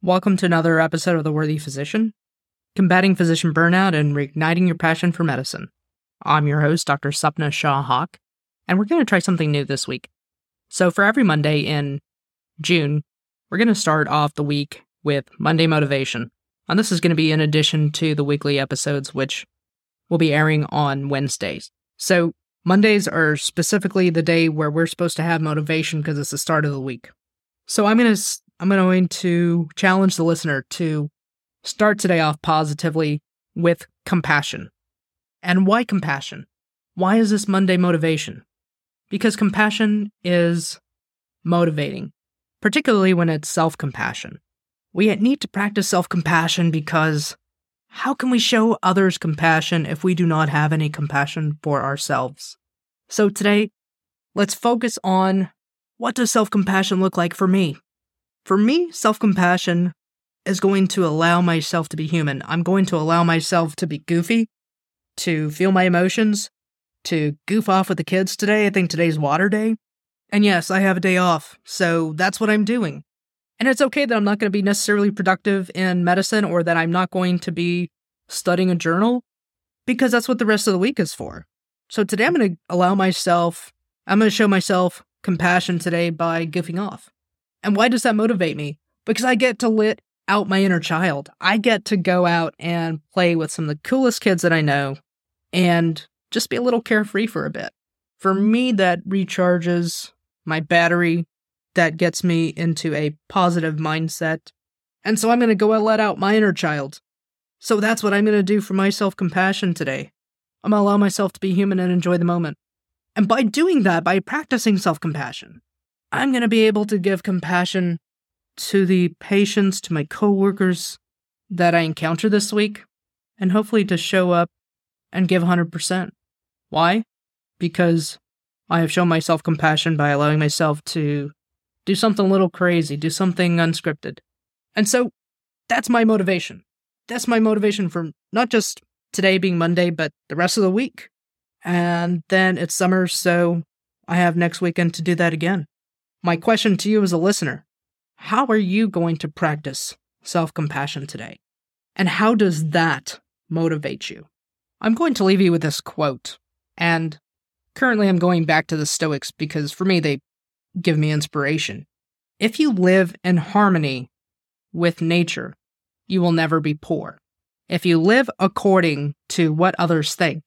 Welcome to another episode of The Worthy Physician, combating physician burnout and reigniting your passion for medicine. I'm your host, Dr. Sapna Shah-Haque, and we're going to try something new this week. So, for every Monday in June, we're going to start off the week with Monday Motivation. And this is going to be in addition to the weekly episodes, which will be airing on Wednesdays. So, Mondays are specifically the day where we're supposed to have motivation because it's the start of the week. So, I'm going to I'm going to challenge the listener to start today off positively with compassion. And why compassion? Why is this Monday motivation? Because compassion is motivating, particularly when it's self compassion. We need to practice self compassion because how can we show others compassion if we do not have any compassion for ourselves? So today, let's focus on what does self compassion look like for me? For me, self compassion is going to allow myself to be human. I'm going to allow myself to be goofy, to feel my emotions, to goof off with the kids today. I think today's water day. And yes, I have a day off, so that's what I'm doing. And it's okay that I'm not going to be necessarily productive in medicine or that I'm not going to be studying a journal because that's what the rest of the week is for. So today I'm going to allow myself, I'm going to show myself compassion today by goofing off. And why does that motivate me? Because I get to let out my inner child. I get to go out and play with some of the coolest kids that I know and just be a little carefree for a bit. For me, that recharges my battery, that gets me into a positive mindset. And so I'm going to go and let out my inner child. So that's what I'm going to do for my self compassion today. I'm going to allow myself to be human and enjoy the moment. And by doing that, by practicing self compassion, I'm going to be able to give compassion to the patients, to my coworkers that I encounter this week, and hopefully to show up and give 100%. Why? Because I have shown myself compassion by allowing myself to do something a little crazy, do something unscripted. And so that's my motivation. That's my motivation for not just today being Monday, but the rest of the week. And then it's summer, so I have next weekend to do that again. My question to you as a listener how are you going to practice self compassion today? And how does that motivate you? I'm going to leave you with this quote. And currently, I'm going back to the Stoics because for me, they give me inspiration. If you live in harmony with nature, you will never be poor. If you live according to what others think,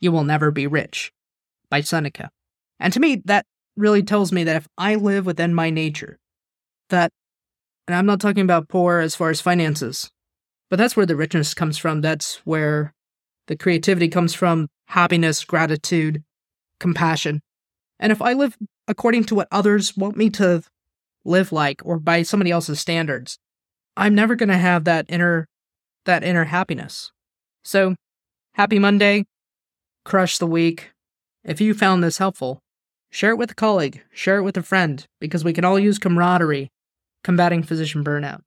you will never be rich. By Seneca. And to me, that really tells me that if I live within my nature, that, and I'm not talking about poor as far as finances, but that's where the richness comes from. That's where the creativity comes from happiness, gratitude, compassion. And if I live according to what others want me to live like or by somebody else's standards, I'm never going to have that inner that inner happiness. So, happy Monday. Crush the week. If you found this helpful, Share it with a colleague, share it with a friend, because we can all use camaraderie combating physician burnout.